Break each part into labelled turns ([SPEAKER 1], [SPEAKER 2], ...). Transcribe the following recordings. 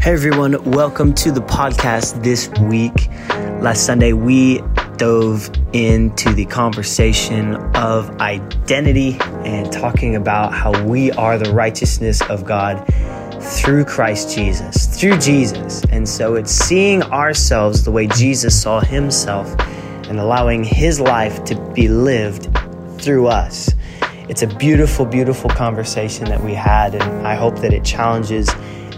[SPEAKER 1] Hey everyone, welcome to the podcast this week. Last Sunday, we dove into the conversation of identity and talking about how we are the righteousness of God through Christ Jesus, through Jesus. And so it's seeing ourselves the way Jesus saw himself and allowing his life to be lived through us. It's a beautiful, beautiful conversation that we had, and I hope that it challenges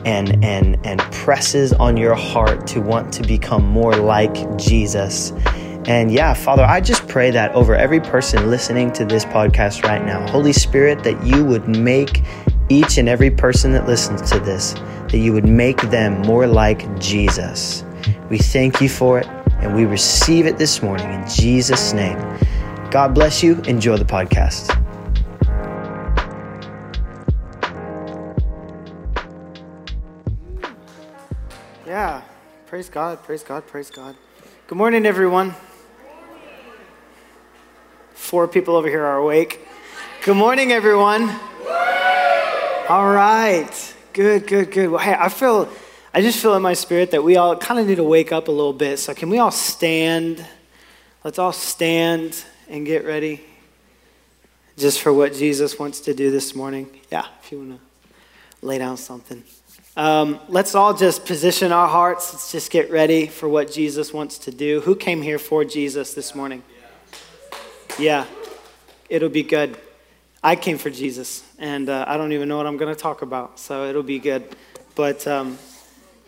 [SPEAKER 1] and and and presses on your heart to want to become more like Jesus. And yeah, Father, I just pray that over every person listening to this podcast right now, Holy Spirit, that you would make each and every person that listens to this, that you would make them more like Jesus. We thank you for it and we receive it this morning in Jesus' name. God bless you. Enjoy the podcast.
[SPEAKER 2] Yeah, praise God, praise God, praise God. Good morning, everyone. Four people over here are awake. Good morning, everyone. All right, good, good, good. Well, hey, I feel, I just feel in my spirit that we all kind of need to wake up a little bit. So, can we all stand? Let's all stand and get ready just for what Jesus wants to do this morning. Yeah, if you want to lay down something. Um, let's all just position our hearts. Let's just get ready for what Jesus wants to do. Who came here for Jesus this morning? Yeah, it'll be good. I came for Jesus, and uh, I don't even know what I'm going to talk about, so it'll be good. But um,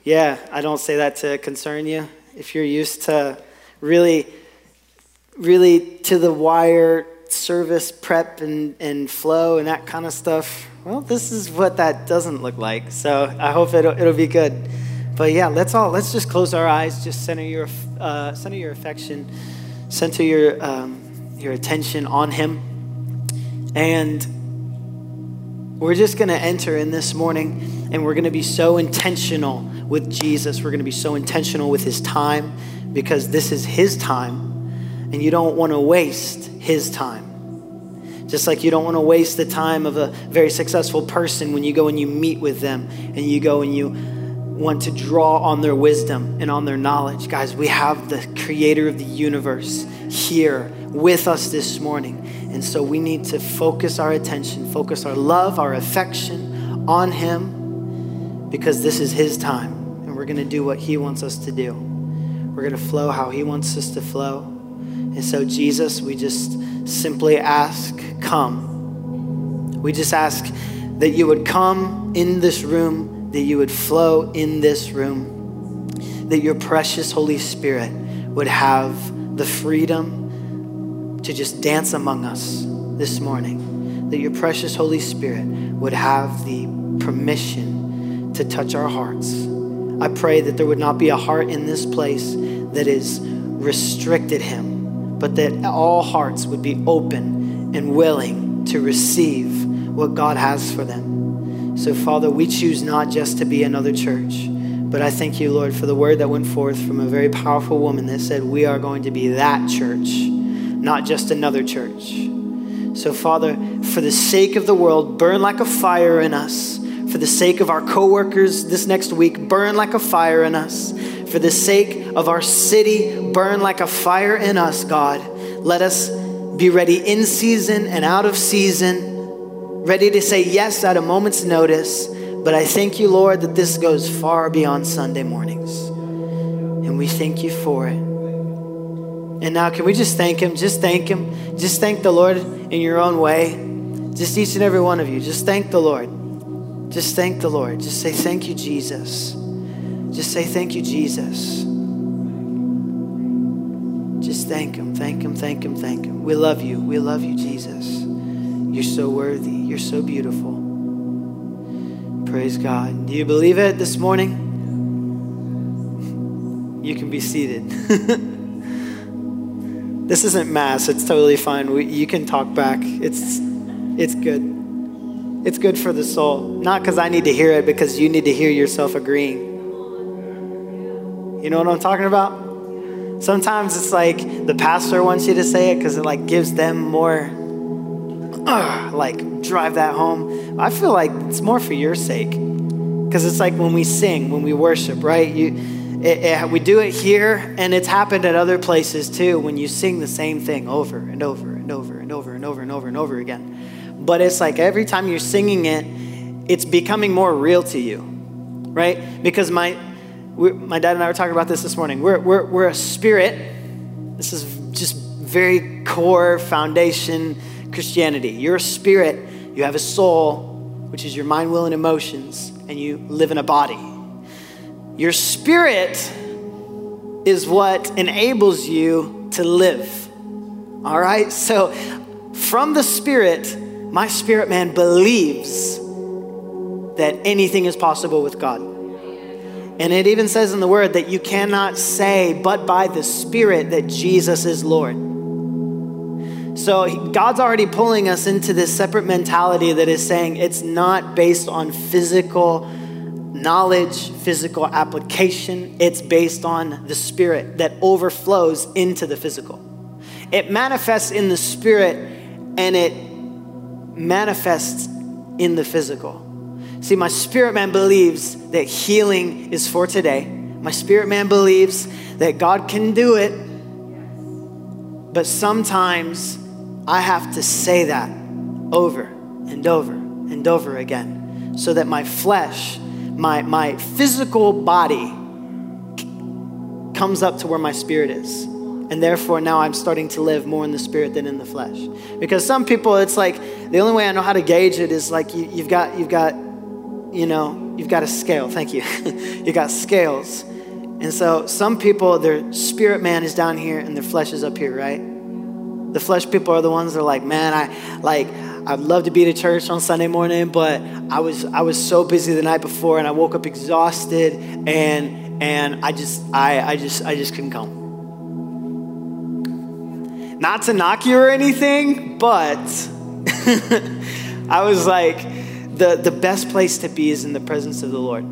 [SPEAKER 2] yeah, I don't say that to concern you. If you're used to really, really to the wire service prep and, and flow and that kind of stuff, well, this is what that doesn't look like. So I hope it'll, it'll be good. But yeah, let's all let's just close our eyes. Just center your uh, center your affection, center your um, your attention on Him, and we're just to enter in this morning, and we're to be so intentional with Jesus. We're to be so intentional with His time, because this is His time, and you don't want to waste His time. Just like you don't want to waste the time of a very successful person when you go and you meet with them and you go and you want to draw on their wisdom and on their knowledge. Guys, we have the creator of the universe here with us this morning. And so we need to focus our attention, focus our love, our affection on him because this is his time and we're going to do what he wants us to do. We're going to flow how he wants us to flow. And so, Jesus, we just simply ask, come. We just ask that you would come in this room, that you would flow in this room, that your precious Holy Spirit would have the freedom to just dance among us this morning, that your precious Holy Spirit would have the permission to touch our hearts. I pray that there would not be a heart in this place that is restricted him, but that all hearts would be open and willing to receive what God has for them. So, Father, we choose not just to be another church, but I thank you, Lord, for the word that went forth from a very powerful woman that said, We are going to be that church, not just another church. So, Father, for the sake of the world, burn like a fire in us. For the sake of our coworkers this next week, burn like a fire in us. For the sake of our city, burn like a fire in us, God. Let us be ready in season and out of season, ready to say yes at a moment's notice. But I thank you, Lord, that this goes far beyond Sunday mornings. And we thank you for it. And now, can we just thank Him? Just thank Him. Just thank the Lord in your own way. Just each and every one of you. Just thank the Lord. Just thank the Lord. Just say, Thank you, Jesus. Just say, Thank you, Jesus. Just thank Him, thank Him, thank Him, thank Him. We love you. We love you, Jesus. You're so worthy. You're so beautiful. Praise God. Do you believe it this morning? You can be seated. this isn't mass. It's totally fine. We, you can talk back. It's, it's good. It's good for the soul. Not because I need to hear it, because you need to hear yourself agreeing. You know what I'm talking about? Sometimes it's like the pastor wants you to say it because it like gives them more, uh, like drive that home. I feel like it's more for your sake. Because it's like when we sing, when we worship, right? You, it, it, we do it here, and it's happened at other places too when you sing the same thing over and over and over and over and over and over and over again. But it's like every time you're singing it, it's becoming more real to you, right? Because my, my dad and I were talking about this this morning. We're, we're, we're a spirit. This is just very core foundation Christianity. You're a spirit, you have a soul, which is your mind, will, and emotions, and you live in a body. Your spirit is what enables you to live. All right? So, from the spirit, my spirit man believes that anything is possible with God. And it even says in the word that you cannot say, but by the Spirit, that Jesus is Lord. So God's already pulling us into this separate mentality that is saying it's not based on physical knowledge, physical application. It's based on the spirit that overflows into the physical. It manifests in the spirit and it manifests in the physical. See, my spirit man believes that healing is for today. My spirit man believes that God can do it. But sometimes I have to say that over and over and over again so that my flesh my, my physical body comes up to where my spirit is. And therefore, now I'm starting to live more in the spirit than in the flesh. Because some people, it's like the only way I know how to gauge it is like you, you've got, you've got, you know, you've got a scale. Thank you. you got scales. And so some people, their spirit man is down here and their flesh is up here, right? The flesh people are the ones that are like, man, I like I'd love to be to church on Sunday morning, but I was I was so busy the night before and I woke up exhausted and and I just I I just I just couldn't come. Not to knock you or anything, but I was like the the best place to be is in the presence of the Lord.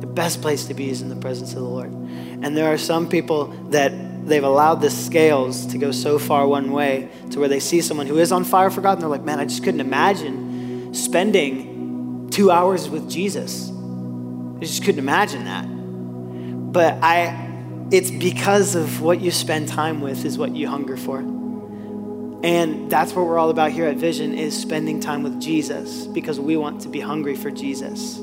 [SPEAKER 2] The best place to be is in the presence of the Lord. And there are some people that they've allowed the scales to go so far one way to where they see someone who is on fire for God and they're like, man, I just couldn't imagine spending two hours with Jesus. I just couldn't imagine that. But I, it's because of what you spend time with is what you hunger for. And that's what we're all about here at Vision is spending time with Jesus because we want to be hungry for Jesus.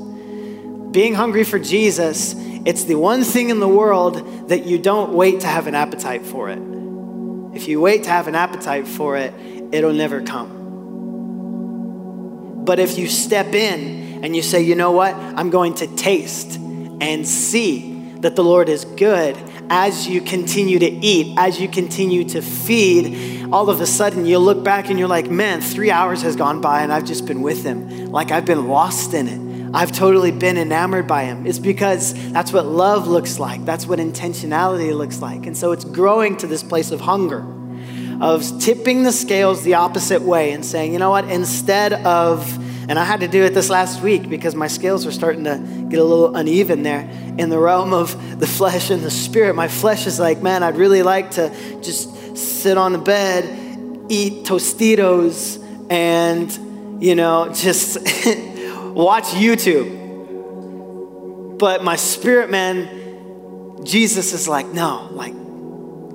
[SPEAKER 2] Being hungry for Jesus it's the one thing in the world that you don't wait to have an appetite for it. If you wait to have an appetite for it, it'll never come. But if you step in and you say, you know what, I'm going to taste and see that the Lord is good as you continue to eat, as you continue to feed, all of a sudden you look back and you're like, man, three hours has gone by and I've just been with him. Like I've been lost in it. I've totally been enamored by him. It's because that's what love looks like. That's what intentionality looks like. And so it's growing to this place of hunger, of tipping the scales the opposite way and saying, you know what, instead of, and I had to do it this last week because my scales were starting to get a little uneven there in the realm of the flesh and the spirit. My flesh is like, man, I'd really like to just sit on the bed, eat Tostitos, and, you know, just. watch YouTube. But my spirit man, Jesus is like, no, like,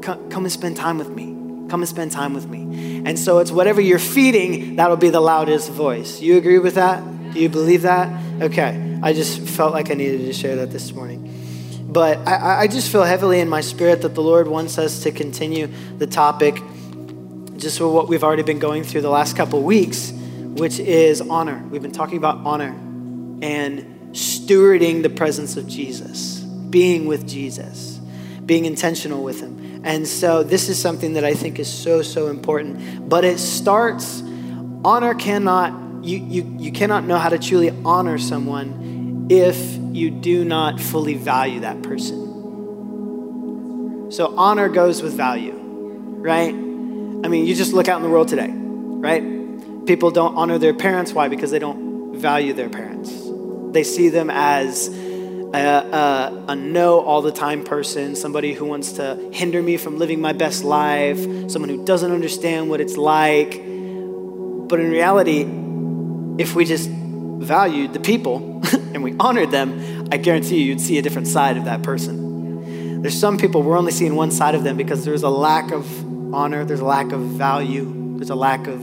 [SPEAKER 2] come, come and spend time with me. Come and spend time with me. And so it's whatever you're feeding, that'll be the loudest voice. You agree with that? Do you believe that? Okay. I just felt like I needed to share that this morning. But I, I just feel heavily in my spirit that the Lord wants us to continue the topic, just with what we've already been going through the last couple weeks which is honor. We've been talking about honor and stewarding the presence of Jesus, being with Jesus, being intentional with Him. And so this is something that I think is so, so important. But it starts, honor cannot, you, you, you cannot know how to truly honor someone if you do not fully value that person. So honor goes with value, right? I mean, you just look out in the world today, right? People don't honor their parents. Why? Because they don't value their parents. They see them as a, a, no all the time person, somebody who wants to hinder me from living my best life, someone who doesn't understand what it's like. But in reality, if we just valued the people, and we honored them, I guarantee you, you'd see a different side of that person. There's some people we're only seeing one side of them because there's a lack of honor, there's a lack of value, there's a lack of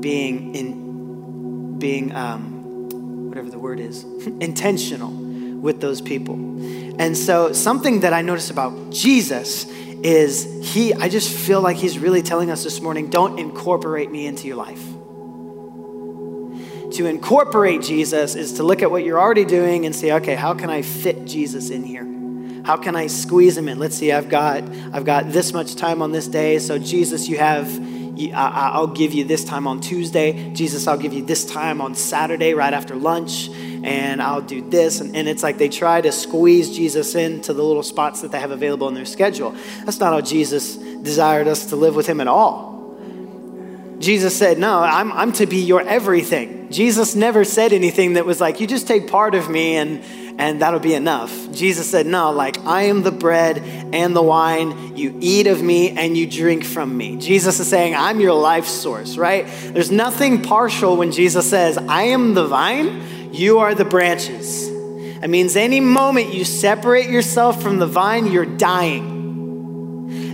[SPEAKER 2] being in being um, whatever the word is intentional with those people. And so something that I notice about Jesus is he I just feel like he's really telling us this morning don't incorporate me into your life. To incorporate Jesus is to look at what you're already doing and say, okay, how can I fit Jesus in here? How can I squeeze him in? Let's see, I've got I've got this much time on this day. So Jesus, you have I'll give you this time on Tuesday. Jesus, I'll give you this time on Saturday right after lunch and I'll do this. And, and, it's like they try to squeeze Jesus into the little spots that they have available in their schedule. That's not how Jesus desired us to live with him at all. Jesus said, No, I'm, I'm to be your everything. Jesus never said anything that was like, You just take part of me and, and that'll be enough. Jesus said, No, like, I am the bread and the wine. You eat of me and you drink from me. Jesus is saying, I'm your life source, right? There's nothing partial when Jesus says, I am the vine, you are the branches. It means any moment you separate yourself from the vine, you're dying.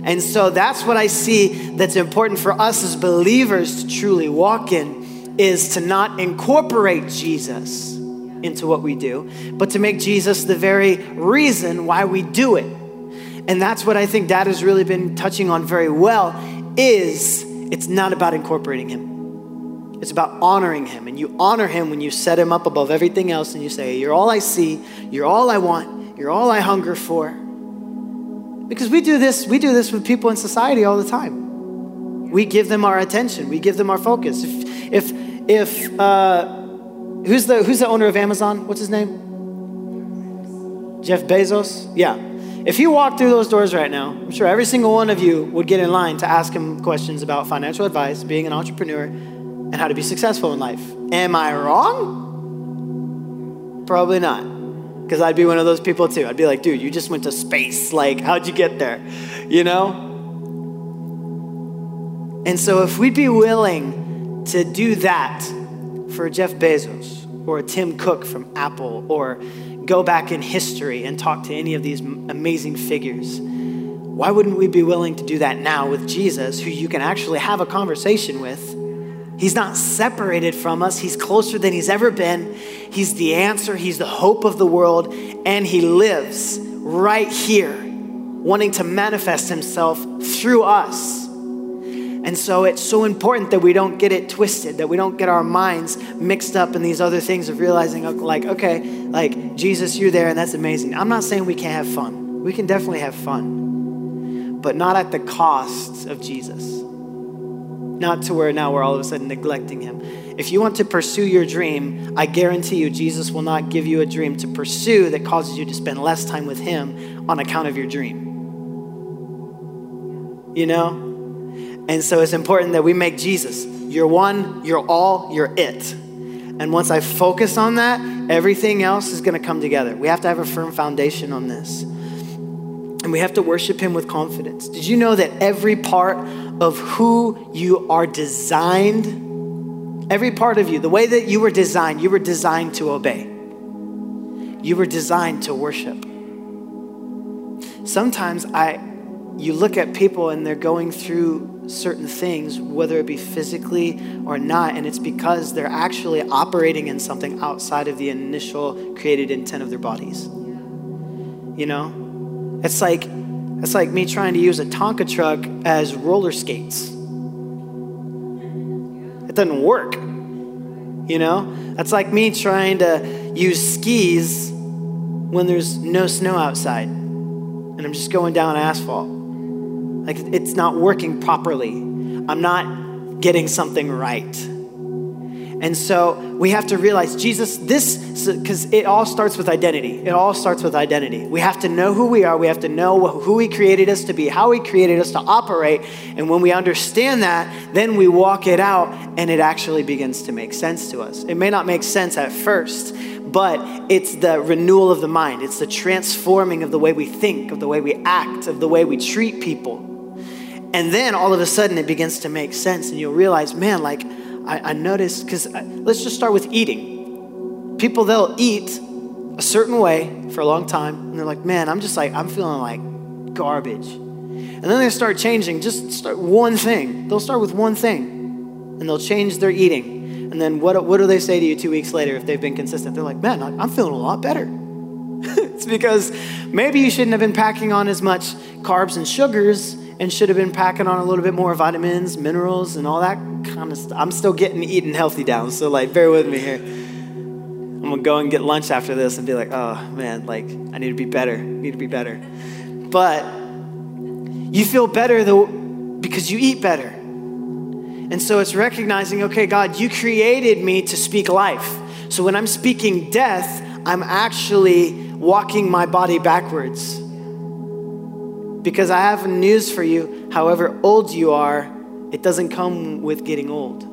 [SPEAKER 2] And so that's what I see that's important for us as believers to truly walk in is to not incorporate Jesus into what we do, but to make Jesus the very reason why we do it. And that's what I think Dad has really been touching on very well is it's not about incorporating him. It's about honoring him. And you honor him when you set him up above everything else and you say, You're all I see, you're all I want, you're all I hunger for. Because we do this, we do this with people in society all the time. We give them our attention, we give them our focus. If if if uh, who's the who's the owner of Amazon? What's his name? Jeff Bezos? Yeah. If he walked through those doors right now, I'm sure every single one of you would get in line to ask him questions about financial advice, being an entrepreneur, and how to be successful in life. Am I wrong? Probably not. Because I'd be one of those people too. I'd be like, dude, you just went to space. Like, how'd you get there? You know? And so, if we'd be willing to do that for Jeff Bezos or Tim Cook from Apple or go back in history and talk to any of these amazing figures, why wouldn't we be willing to do that now with Jesus, who you can actually have a conversation with? He's not separated from us. He's closer than he's ever been. He's the answer. He's the hope of the world. And he lives right here, wanting to manifest himself through us. And so it's so important that we don't get it twisted, that we don't get our minds mixed up in these other things of realizing, like, okay, like, Jesus, you're there, and that's amazing. I'm not saying we can't have fun. We can definitely have fun, but not at the cost of Jesus not to where now we're all of a sudden neglecting him. If you want to pursue your dream, I guarantee you, Jesus will not give you a dream to pursue that causes you to spend less time with him on account of your dream. You know? And so it's important that we make Jesus your one, your all, your it. And once I focus on that, everything else is going to come together. We have to have a firm foundation on this. And we have to worship him with confidence. Did you know that every part of who you are designed, every part of you, the way that you were designed, you were designed to obey. You were designed to worship. Sometimes I you look at people and they're going through certain things, whether it be physically or not, and it's because they're actually operating in something outside of the initial created intent of their bodies. You know? It's like it's like me trying to use a Tonka truck as roller skates. It doesn't work. You know? That's like me trying to use skis when there's no snow outside and I'm just going down asphalt. Like it's not working properly. I'm not getting something right. And so we have to realize Jesus, this, because it all starts with identity. It all starts with identity. We have to know who we are. We have to know who He created us to be, how He created us to operate. And when we understand that, then we walk it out and it actually begins to make sense to us. It may not make sense at first, but it's the renewal of the mind, it's the transforming of the way we think, of the way we act, of the way we treat people. And then all of a sudden it begins to make sense, and you'll realize, man, like, I, I noticed, because uh, let's just start with eating. People, they'll eat a certain way for a long time, and they're like, man, I'm just like, I'm feeling like garbage. And then they start changing, just start one thing. They'll start with one thing, and they'll change their eating. And then what, what do they say to you two weeks later if they've been consistent? They're like, man, I'm feeling a lot better. it's because maybe you shouldn't have been packing on as much carbs and sugars and should have been packing on a little bit more vitamins, minerals, and all that kind of stuff. I'm still getting eating healthy down, so like bear with me here. I'm gonna go and get lunch after this and be like, oh man, like I need to be better, I need to be better. But you feel better though because you eat better. And so it's recognizing, okay, God, you created me to speak life. So when I'm speaking death, I'm actually walking my body backwards. Because I have news for you, however old you are, it doesn't come with getting old.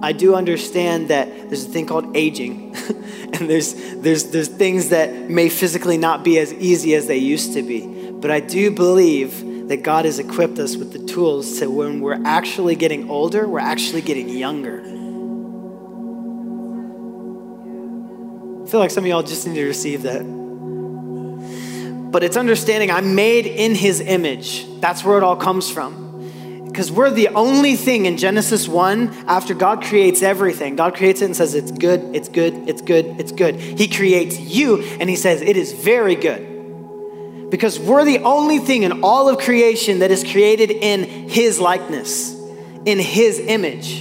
[SPEAKER 2] I do understand that there's a thing called aging, and there's, there's, there's things that may physically not be as easy as they used to be. But I do believe that God has equipped us with the tools to when we're actually getting older, we're actually getting younger. I feel like some of y'all just need to receive that. But it's understanding I'm made in his image. That's where it all comes from. Because we're the only thing in Genesis 1 after God creates everything. God creates it and says, It's good, it's good, it's good, it's good. He creates you and he says, It is very good. Because we're the only thing in all of creation that is created in his likeness, in his image.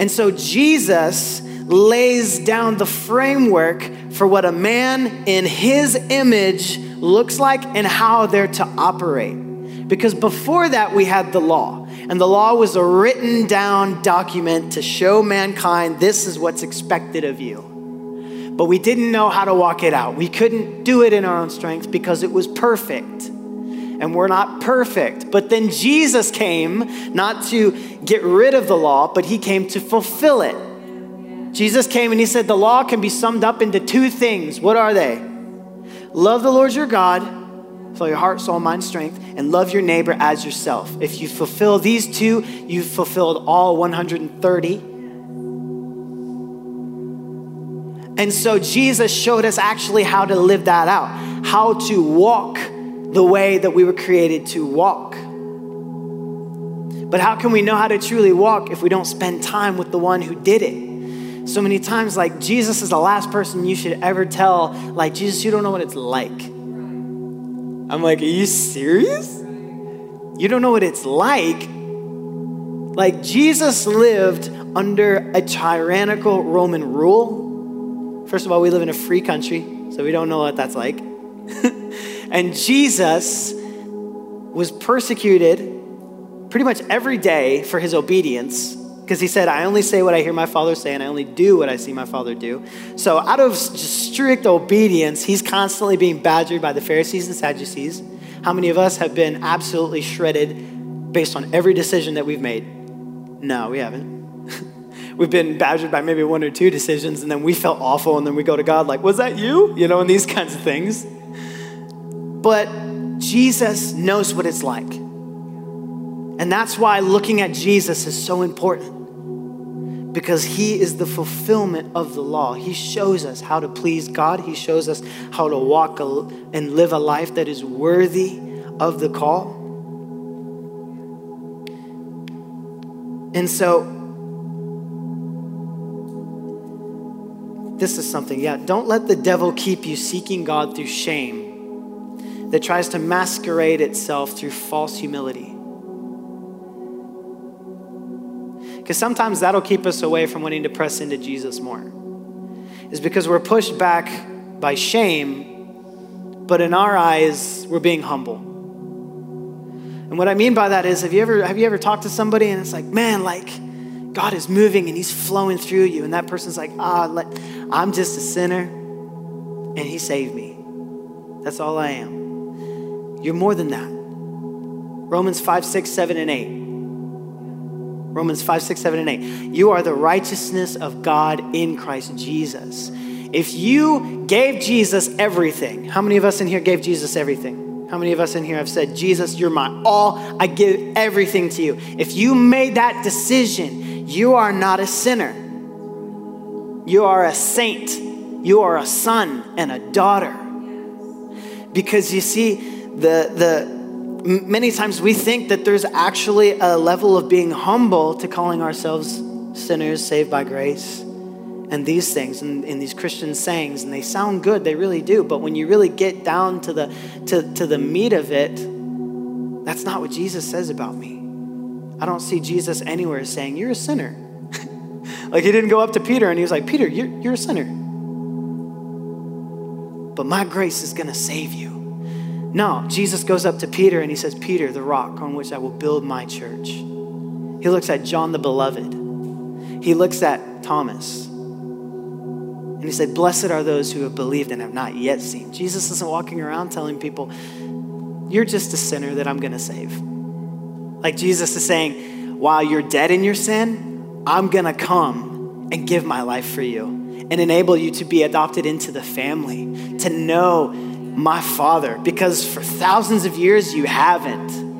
[SPEAKER 2] And so Jesus lays down the framework for what a man in his image looks like and how they're to operate. Because before that, we had the law. And the law was a written down document to show mankind this is what's expected of you. But we didn't know how to walk it out. We couldn't do it in our own strength because it was perfect. And we're not perfect. But then Jesus came not to get rid of the law, but he came to fulfill it. Jesus came and he said the law can be summed up into two things. What are they? Love the Lord your God with all your heart, soul, mind, strength, and love your neighbor as yourself. If you fulfill these two, you've fulfilled all 130. And so Jesus showed us actually how to live that out, how to walk the way that we were created to walk. But how can we know how to truly walk if we don't spend time with the one who did it? So many times like Jesus is the last person you should ever tell, like, Jesus, you don't know what it's like. I'm like, are you serious? You don't know what it's like? Like, Jesus lived under a tyrannical Roman rule. First of all, we live in a free country, so we don't know what that's like. and Jesus was persecuted pretty much every day for his obedience because he said, I only say what I hear my father say, and I only do what I see my father do. So, out of strict obedience, he's constantly being badgered by the Pharisees and Sadducees. How many of us have been absolutely shredded based on every decision that we've made? No, we haven't. we've been badgered by maybe one or two decisions, and then we felt awful, and then we go to God, like, was that you? You know, and these kinds of things. But Jesus knows what it's like. And that's why looking at Jesus is so important because he is the fulfillment of the law. He shows us how to please God, he shows us how to walk and live a life that is worthy of the call. And so, this is something, yeah, don't let the devil keep you seeking God through shame that tries to masquerade itself through false humility. Because sometimes that'll keep us away from wanting to press into Jesus more. Is because we're pushed back by shame, but in our eyes, we're being humble. And what I mean by that is, have you ever have you ever talked to somebody and it's like, man, like God is moving and He's flowing through you, and that person's like, ah, I'm just a sinner, and He saved me. That's all I am. You're more than that. Romans 5, 6, 7, and 8. Romans 5, 6, 7, and 8. You are the righteousness of God in Christ Jesus. If you gave Jesus everything, how many of us in here gave Jesus everything? How many of us in here have said, Jesus, you're my all, I give everything to you? If you made that decision, you are not a sinner. You are a saint. You are a son and a daughter. Because you see, the, the, many times we think that there's actually a level of being humble to calling ourselves sinners saved by grace and these things and, and, these christian sayings and they sound good they really do but when you really get down to the to, to the meat of it that's not what jesus says about me. I don't see jesus anywhere saying you're a sinner. Like he didn't go up to peter and he was like peter you're, you're a sinner. But my grace is going to save you no, Jesus goes up to Peter and he says, Peter, the rock on which I will build my church. He looks at John the Beloved. He looks at Thomas. And he said, Blessed are those who have believed and have not yet seen. Jesus isn't walking around telling people, You're just a sinner that I'm going to save. Like Jesus is saying, While you're dead in your sin, I'm going to come and give my life for you and enable you to be adopted into the family, to know my Father, because for thousands of years you haven't.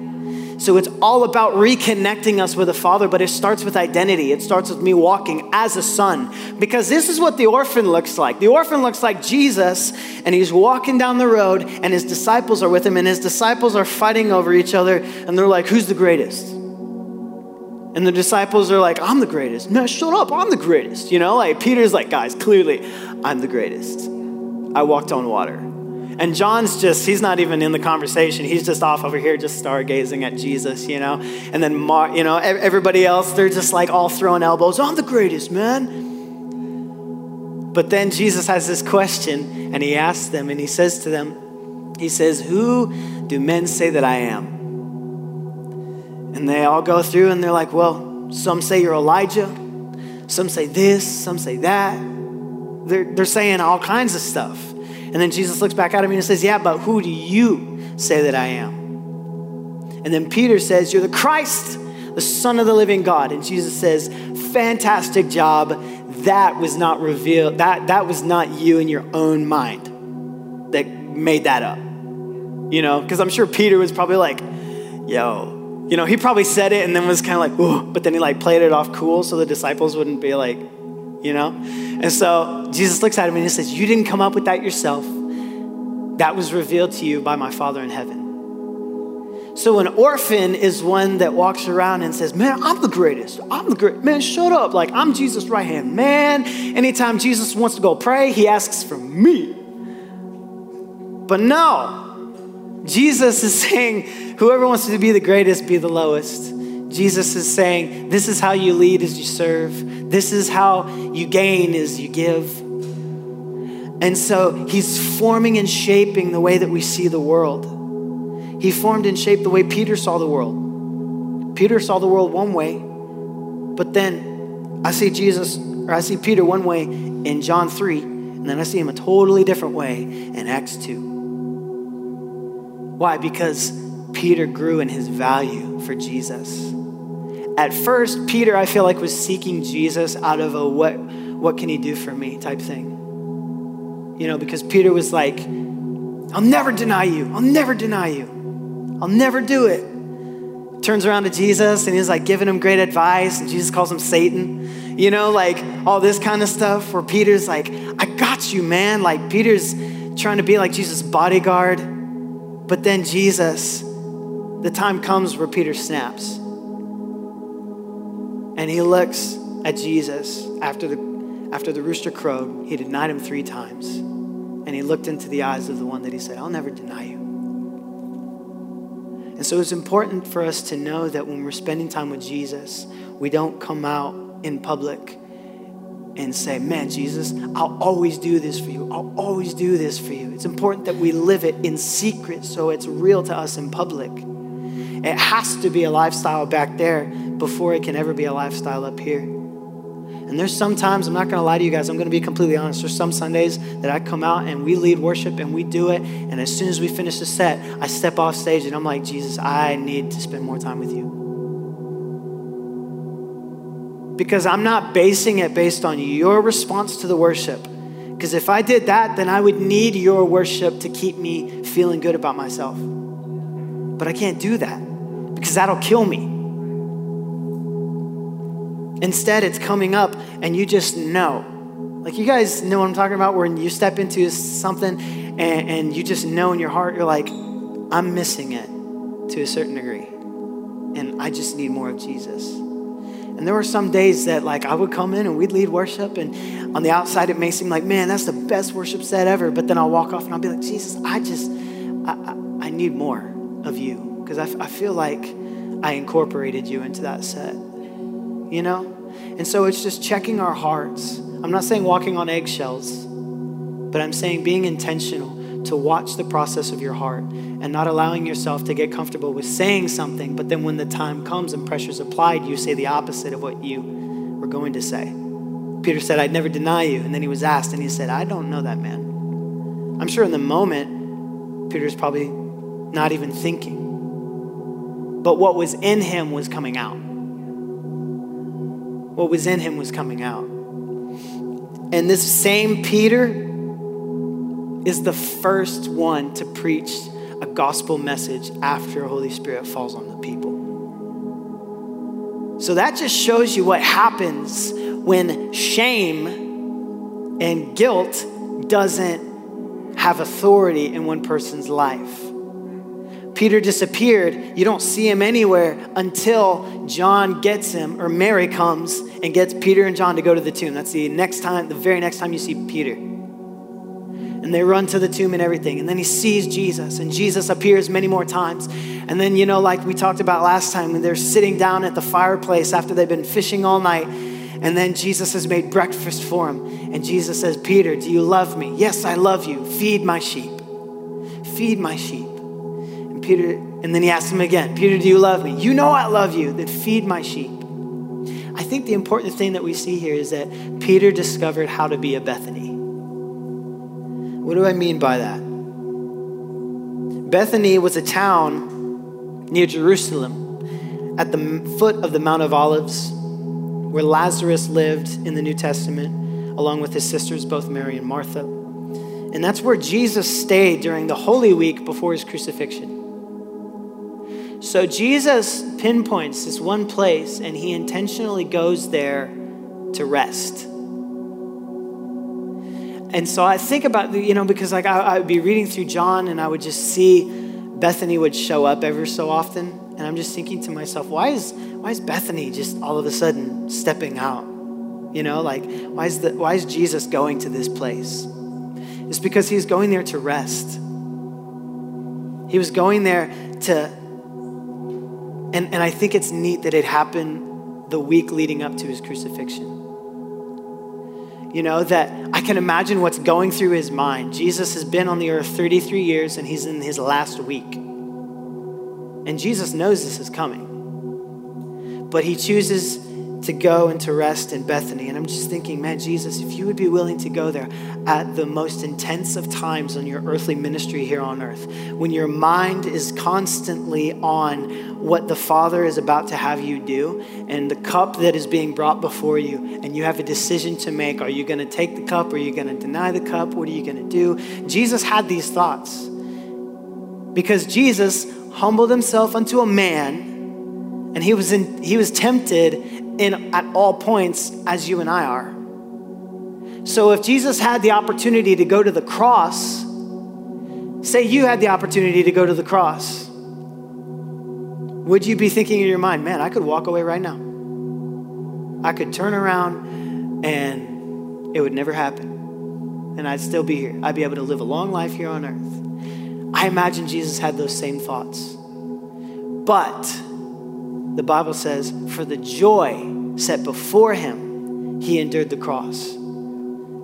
[SPEAKER 2] So it's all about reconnecting us with the Father, but it starts with identity. It starts with me walking as a son. Because this is what the orphan looks like. The orphan looks like Jesus, and he's walking down the road, and his disciples are with him, and his disciples are fighting over each other, and they're like, Who's the greatest? And the disciples are like, I'm the greatest. No, shut up, I'm the greatest. You know, like Peter's like, Guys, clearly, I'm the greatest. I walked on water. And John's just, he's not even in the conversation. He's just off over here, just stargazing at Jesus, you know? And then, Mar, you know, everybody else, they're just like all throwing elbows. I'm the greatest, man. But then Jesus has this question and he asks them and he says to them, He says, Who do men say that I am? And they all go through and they're like, Well, some say you're Elijah, some say this, some say that. They're, they're saying all kinds of stuff. And then Jesus looks back at him and says, Yeah, but who do you say that I am? And then Peter says, You're the Christ, the Son of the living God. And Jesus says, Fantastic job. That was not revealed, that, that was not you in your own mind that made that up. You know, because I'm sure Peter was probably like, Yo, you know, he probably said it and then was kind of like, Ooh, but then he like played it off cool so the disciples wouldn't be like, you know? And so Jesus looks at him and he says, You didn't come up with that yourself. That was revealed to you by my Father in heaven. So an orphan is one that walks around and says, Man, I'm the greatest. I'm the great. Man, shut up. Like, I'm Jesus' right hand man. Anytime Jesus wants to go pray, he asks for me. But no, Jesus is saying, Whoever wants to be the greatest, be the lowest. Jesus is saying, This is how you lead as you serve. This is how you gain as you give. And so he's forming and shaping the way that we see the world. He formed and shaped the way Peter saw the world. Peter saw the world one way, but then I see Jesus, or I see Peter one way in John 3, and then I see him a totally different way in Acts 2. Why? Because Peter grew in his value for Jesus. At first, Peter, I feel like, was seeking Jesus out of a what, what can he do for me type thing. You know, because Peter was like, I'll never deny you. I'll never deny you. I'll never do it. Turns around to Jesus and he's like giving him great advice, and Jesus calls him Satan. You know, like all this kind of stuff where Peter's like, I got you, man. Like Peter's trying to be like Jesus' bodyguard. But then Jesus, the time comes where Peter snaps. And he looks at Jesus after the, after the rooster crowed. He denied him three times. And he looked into the eyes of the one that he said, I'll never deny you. And so it's important for us to know that when we're spending time with Jesus, we don't come out in public and say, Man, Jesus, I'll always do this for you. I'll always do this for you. It's important that we live it in secret so it's real to us in public. It has to be a lifestyle back there before it can ever be a lifestyle up here. And there's sometimes, I'm not to lie to you guys, I'm to be completely honest. There's some Sundays that I come out and we lead worship and we do it. And as soon as we finish the set, I step off stage and I'm like, Jesus, I need to spend more time with you. Because I'm not basing it based on your response to the worship. Because if I did that, then I would need your worship to keep me feeling good about myself. But I can't do that because that'll kill me. Instead, it's coming up and you just know Like, you guys know what I'm talking about when you step into something and, and you just know in your heart, you're like, I'm missing it to a certain degree. And I just need more of Jesus. And there were some days that like I would come in and we'd lead worship and on the outside it may seem like, man, that's the best worship set ever. But then I'll walk off and I'll be like, Jesus, I just, I, I, I need more of you. Because I, I feel like I incorporated you into that set, you know? And so it's just checking our hearts. I'm not saying walking on eggshells, but I'm saying being intentional to watch the process of your heart and not allowing yourself to get comfortable with saying something, but then when the time comes and pressure's applied, you say the opposite of what you were going to say. Peter said, I'd never deny you. And then he was asked, and he said, I don't know that man. I'm sure in the moment, Peter's probably not even thinking. But what was in him was coming out. What was in him was coming out. And this same Peter is the first one to preach a gospel message after Holy Spirit falls on the people. So that just shows you what happens when shame and guilt doesn't have authority in one person's life. Peter disappeared. You don't see him anywhere until John gets him, or Mary comes and gets Peter and John to go to the tomb. That's the next time, the very next time you see Peter. And they run to the tomb and everything. And then he sees Jesus, and Jesus appears many more times. And then, you know, like we talked about last time, when they're sitting down at the fireplace after they've been fishing all night, and then Jesus has made breakfast for him. And Jesus says, Peter, do you love me? Yes, I love you. Feed my sheep. Feed my sheep. Peter, and then he asked him again, Peter, do you love me? You know I love you, then feed my sheep. I think the important thing that we see here is that Peter discovered how to be a Bethany. What do I mean by that? Bethany was a town near Jerusalem at the foot of the Mount of Olives where Lazarus lived in the New Testament along with his sisters, both Mary and Martha. And that's where Jesus stayed during the Holy Week before his crucifixion. So Jesus pinpoints this one place and he intentionally goes there to rest. And so I think about, you know, because like I, I, would be reading through John and I would just see Bethany would show up ever so often. And I'm just thinking to myself, why is, why is Bethany just all of a sudden stepping out? You know, like, why is, the, why is Jesus going to this place? It's because he's going there to rest. He was going there to and, and I think it's neat that it happened the week leading up to his crucifixion. You know, that I can imagine what's going through his mind. Jesus has been on the earth 33 years and he's in his last week. And Jesus knows this is coming. But he chooses to go and to rest in Bethany. And I'm just thinking, man, Jesus, if you would be willing to go there at the most intense of times on your earthly ministry here on earth, when your mind is constantly on what the Father is about to have you do and the cup that is being brought before you, and you have a decision to make are you going to take the cup? Are you going to deny the cup? What are you going to do? Jesus had these thoughts because Jesus humbled himself unto a man and he was in, he was tempted in at all points as you and I are. So if Jesus had the opportunity to go to the cross, say you had the opportunity to go to the cross, would you be thinking in your mind, man, I could walk away right now? I could turn around and it would never happen. And I'd still be here. I'd be able to live a long life here on earth. I imagine Jesus had those same thoughts. But the Bible says, for the joy set before him, he endured the cross.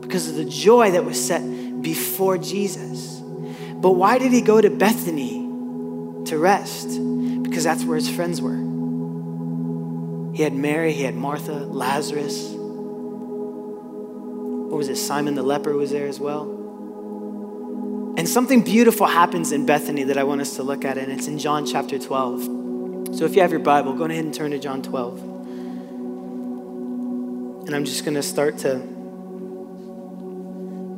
[SPEAKER 2] Because of the joy that was set before Jesus. But why did he go to Bethany to rest? Because that's where his friends were. He had Mary, he had Martha, Lazarus. What was it? Simon the leper was there as well. And something beautiful happens in Bethany that I want us to look at, and it's in John chapter 12. So if you have your Bible, go ahead and turn to John 12. And I'm just going to start to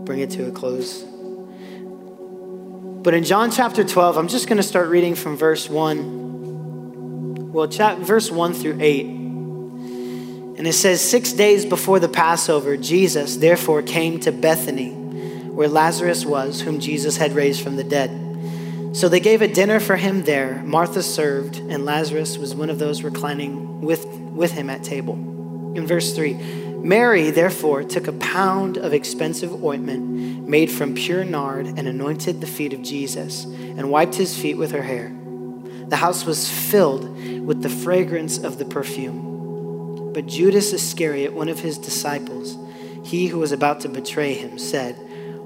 [SPEAKER 2] bring it to a close. But in John chapter 12, I'm just going to start reading from verse 1. Well, chat, verse 1 through 8. And And it says, Six days before the Passover, Jesus therefore came to Bethany, where Lazarus was, whom Jesus had raised from the dead. So they gave a dinner for him there. Martha served, and Lazarus was one of those reclining with, with him at table. In verse 3, Mary therefore took a pound of expensive ointment made from pure nard and anointed the feet of Jesus and wiped his feet with her hair. The house was filled with the fragrance of the perfume. But Judas Iscariot, one of his disciples, he who was about to betray him, said,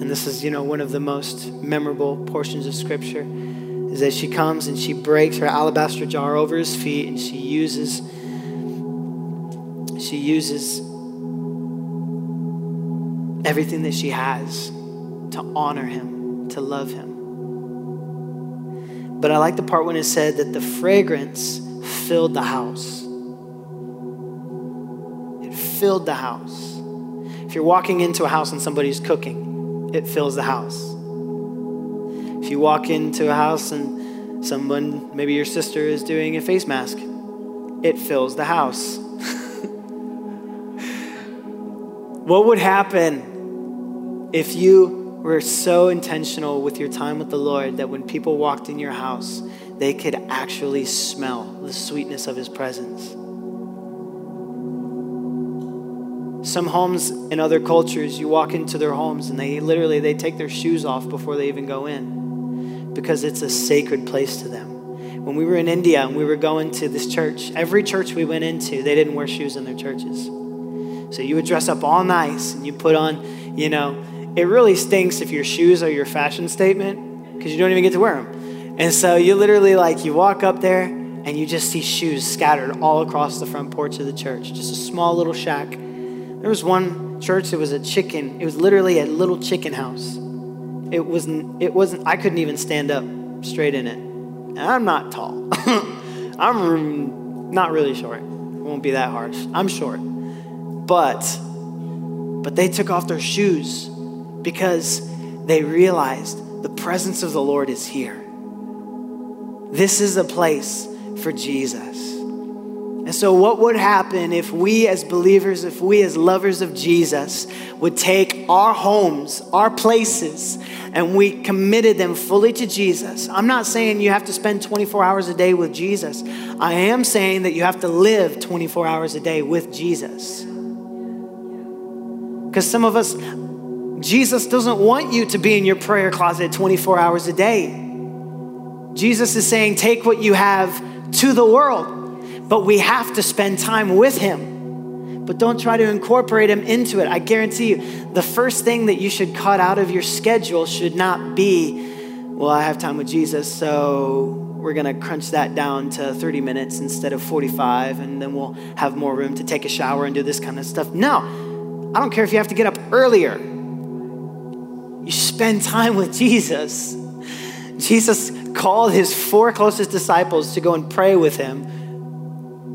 [SPEAKER 2] And this is, you know, one of the most memorable portions of scripture is that she comes and she breaks her alabaster jar over his feet and she uses she uses everything that she has to honor him, to love him. But I like the part when it said that the fragrance filled the house It filled the house. If you're walking into a house and somebody's cooking, it fills the house. If you walk into a house and someone, maybe your sister, is doing a face mask, it fills the house. what would happen if you were so intentional with your time with the Lord that when people walked in your house, they could actually smell the sweetness of His presence? Some homes in other cultures, you walk into their homes and they literally they take their shoes off before they even go in because it's a sacred place to them. When we were in India and we were going to this church, every church we went into, they didn't wear shoes in their churches. So you would dress up all nice and you put on, you know, it really stinks if your shoes are your fashion statement because you don't even get to wear them. And so you literally like you walk up there and you just see shoes scattered all across the front porch of the church, just a small little shack there was one church, it was a chicken, it was literally a little chicken house. It wasn't, it wasn't, I couldn't even stand up straight in it. And I'm not tall. I'm not really short. It won't be that harsh. I'm short. But, but they took off their shoes because they realized the presence of the Lord is here. This is a place for Jesus. And so, what would happen if we as believers, if we as lovers of Jesus, would take our homes, our places, and we committed them fully to Jesus? I'm not saying you have to spend 24 hours a day with Jesus. I am saying that you have to live 24 hours a day with Jesus. Because some of us, Jesus doesn't want you to be in your prayer closet 24 hours a day. Jesus is saying, take what you have to the world but we have to spend time with Him. But don't try to incorporate Him into it. I guarantee you, the first thing that you should cut out of your schedule should not be, well, I have time with Jesus, so we're going to crunch that down to 30 minutes instead of 45, and then we'll have more room to take a shower and do this kind of stuff. No, I don't care if you have to get up earlier. You spend time with Jesus. Jesus called his four closest disciples to go and pray with him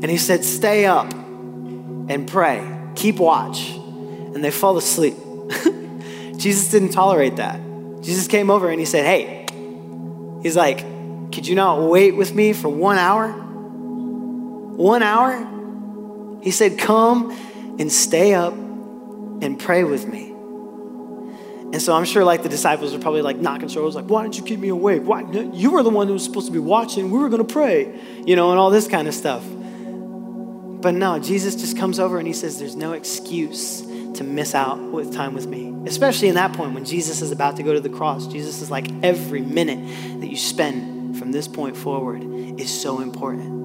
[SPEAKER 2] and he said, Stay up and pray, keep watch. And they fall asleep. Jesus didn't tolerate that. Jesus came over and he said, Hey, he's like, Could you not wait with me for one hour? One hour? He said, Come and stay up and pray with me. And so I'm sure like the disciples are probably like knocking shoulders, like, why didn't you keep me awake? Why you were the one who was supposed to be watching. We were gonna pray, you know, and all this kind of stuff. But no, Jesus just comes over and he says, There's no excuse to miss out with time with me. Especially in that point when Jesus is about to go to the cross. Jesus is like, every minute that you spend from this point forward is so important.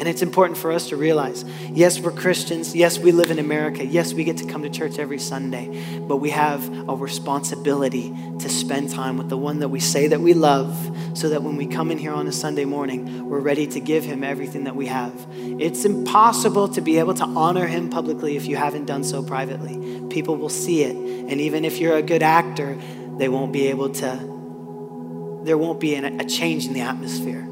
[SPEAKER 2] And it's important for us to realize yes, we're Christians. Yes, we live in America. Yes, we get to come to church every Sunday. But we have a responsibility to spend time with the one that we say that we love so that when we come in here on a Sunday morning, we're ready to give him everything that we have. It's impossible to be able to honor him publicly if you haven't done so privately. People will see it. And even if you're a good actor, they won't be able to, there won't be a change in the atmosphere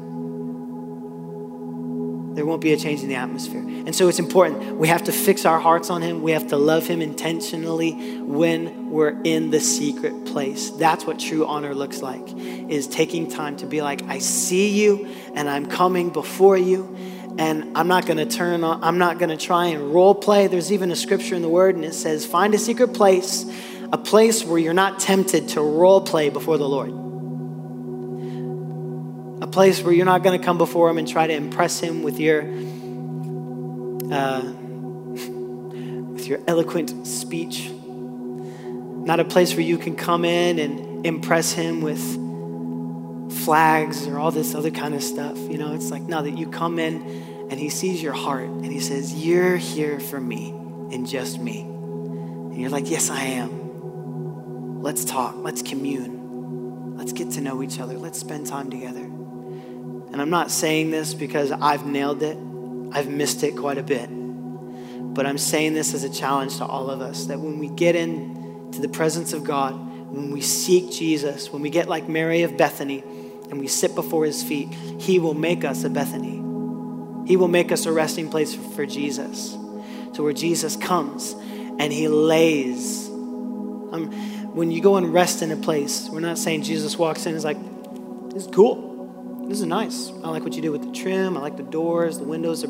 [SPEAKER 2] there won't be a change in the atmosphere. And so it's important. We have to fix our hearts on Him. We have to love Him intentionally when we're in the secret place. That's what true honor looks like, is taking time to be like, I see you and I'm coming before you. And I'm not going to turn on, I'm not going to try and role play. There's even a scripture in the Word, and it says, Find a secret place, a place where you're not tempted to role play before the Lord place where you're not going to come before him and try to impress him with your uh, with your eloquent speech. Not a place where you can come in and impress him with flags or all this other kind of stuff you know? It's like no that you come in and he sees your heart and he says you're here for me and just me. And you're like yes i am. Let's talk. Let's commune. Let's get to know each other. Let's spend time together and I'm not saying this because I've nailed it, I've missed it quite a bit. But I'm saying this as a challenge to all of us that when we get into the presence of God, when we seek Jesus, when we get like Mary of Bethany and we sit before his feet, he will make us a Bethany. He will make us a resting place for Jesus. So where Jesus comes and he lays. Um, when you go and rest in a place, we're not saying Jesus walks in and is like, it's cool. This is nice. I like what you did with the trim. I like the doors. The windows are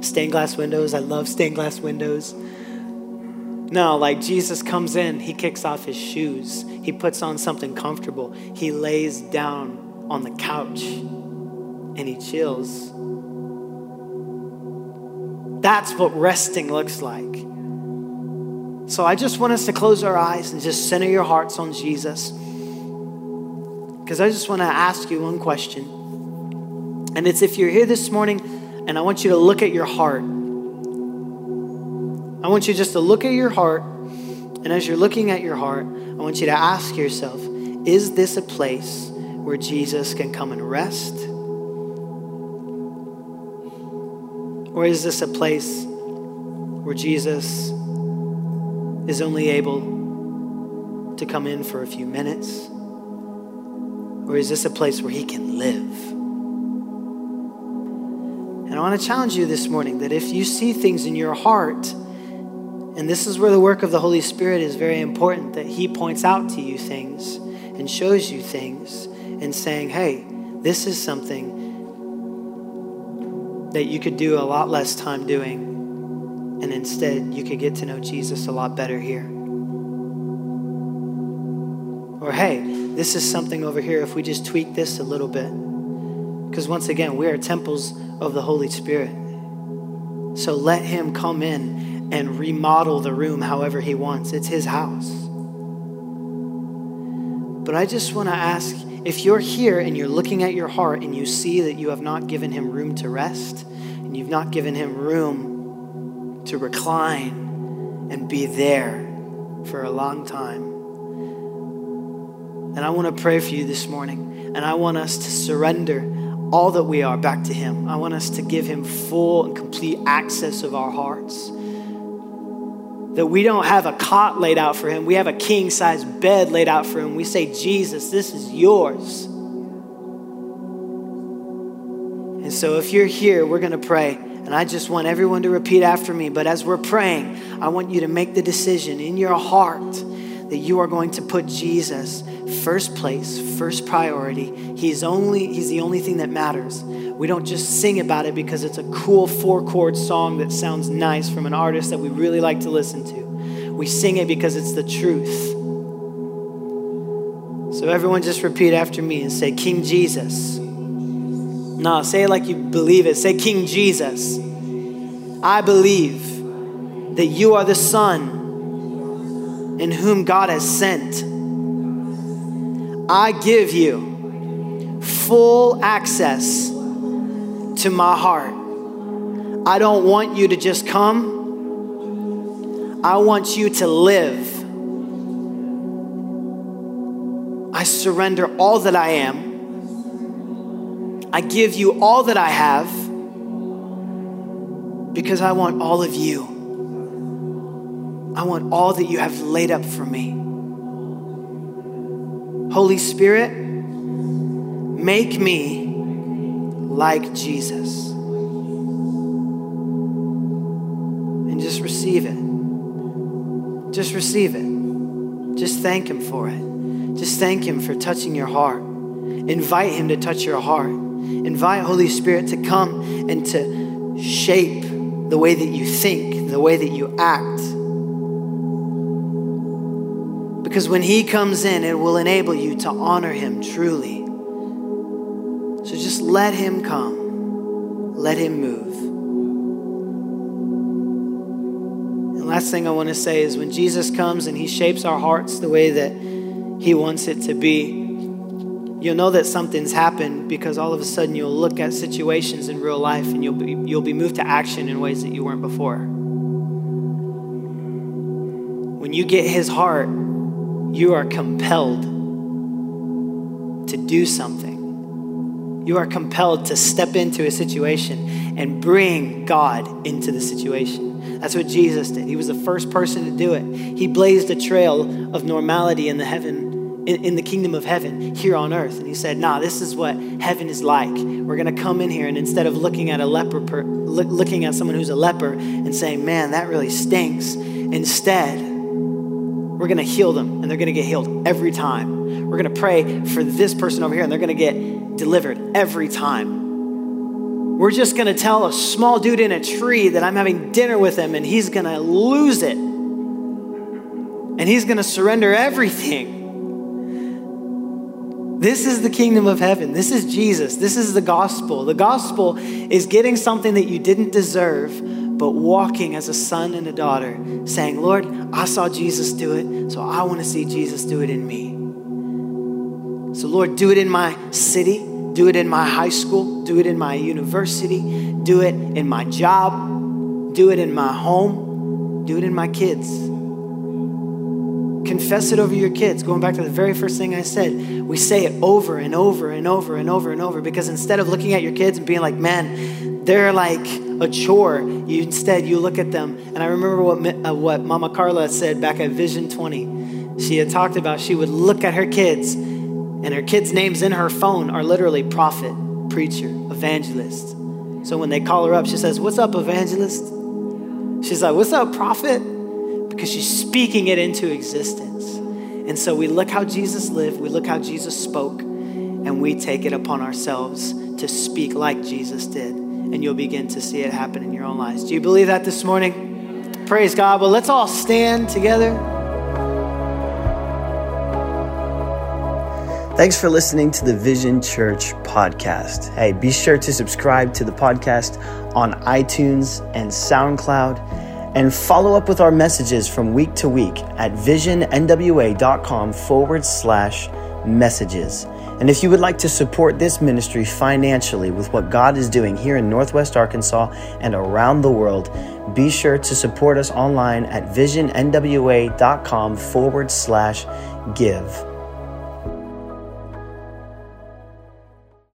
[SPEAKER 2] stained glass windows. I love stained glass windows. No, like Jesus comes in, he kicks off his shoes, he puts on something comfortable, he lays down on the couch and he chills. That's what resting looks like. So I just want us to close our eyes and just center your hearts on Jesus. Because I just want to ask you one question. And it's if you're here this morning and I want you to look at your heart. I want you just to look at your heart. And as you're looking at your heart, I want you to ask yourself is this a place where Jesus can come and rest? Or is this a place where Jesus is only able to come in for a few minutes? Or is this a place where he can live? And I want to challenge you this morning that if you see things in your heart, and this is where the work of the Holy Spirit is very important, that He points out to you things and shows you things and saying, hey, this is something that you could do a lot less time doing, and instead you could get to know Jesus a lot better here. Or, hey, this is something over here, if we just tweak this a little bit. Because once again, we are temples of the Holy Spirit. So let Him come in and remodel the room however He wants. It's His house. But I just want to ask if you're here and you're looking at your heart and you see that you have not given Him room to rest and you've not given Him room to recline and be there for a long time. And I want to pray for you this morning. And I want us to surrender all that we are back to Him. I want us to give Him full and complete access of our hearts. That we don't have a cot laid out for Him, we have a king size bed laid out for Him. We say, Jesus, this is yours. And so if you're here, we're going to pray. And I just want everyone to repeat after me. But as we're praying, I want you to make the decision in your heart that you are going to put Jesus first place, first priority. He's only he's the only thing that matters. We don't just sing about it because it's a cool four-chord song that sounds nice from an artist that we really like to listen to. We sing it because it's the truth. So everyone just repeat after me and say King Jesus. No, say it like you believe it. Say King Jesus. I believe that you are the son in whom God has sent. I give you full access to my heart. I don't want you to just come, I want you to live. I surrender all that I am. I give you all that I have because I want all of you. I want all that you have laid up for me. Holy Spirit, make me like Jesus. And just receive it. Just receive it. Just thank Him for it. Just thank Him for touching your heart. Invite Him to touch your heart. Invite Holy Spirit to come and to shape the way that you think, the way that you act. Because when He comes in, it will enable you to honor Him truly. So just let Him come, let Him move. And last thing I want to say is when Jesus comes and He shapes our hearts the way that He wants it to be, you'll know that something's happened because all of a sudden you'll look at situations in real life and you'll be, you'll be moved to action in ways that you weren't before. When you get His heart, you are compelled to do something. You are compelled to step into a situation and bring God into the situation. That's what Jesus did. He was the first person to do it. He blazed a trail of normality in the heaven, in, in the kingdom of heaven here on earth. And he said, nah, this is what heaven is like. We're going to come in here and instead of looking at a leper, per, look, looking at someone who's a leper and saying, man, that really stinks, instead, we're going to heal them and they're going to get healed every time. We're going to pray for this person over here and they're going to get delivered every time. We're just going to tell a small dude in a tree that I'm having dinner with him and he's going to lose it. And he's going to surrender everything. This is the kingdom of heaven. This is Jesus. This is the gospel. The gospel is getting something that you didn't deserve but walking as a son and a daughter, saying, Lord, I saw Jesus do it, so I want to see Jesus do it in me. So, Lord, do it in my city, do it in my high school, do it in my university, do it in my job, do it in my home, do it in my kids. Confess it over your kids. Going back to the very first thing I said, we say it over and over and over and over and over because instead of looking at your kids and being like, man, they're like a chore, you instead you look at them. And I remember what uh, what Mama Carla said back at Vision 20. She had talked about she would look at her kids, and her kids' names in her phone are literally prophet, preacher, evangelist. So when they call her up, she says, "What's up, evangelist?" She's like, "What's up, prophet?" because she's speaking it into existence. And so we look how Jesus lived, we look how Jesus spoke, and we take it upon ourselves to speak like Jesus did. And you'll begin to see it happen in your own lives. Do you believe that this morning? Praise God. Well, let's all stand together.
[SPEAKER 1] Thanks for listening to the Vision Church podcast. Hey, be sure to subscribe to the podcast on iTunes and SoundCloud and follow up with our messages from week to week at visionnwa.com forward slash messages. And if you would like to support this ministry financially with what God is doing here in Northwest Arkansas and around the world, be sure to support us online at visionnwa.com forward slash give.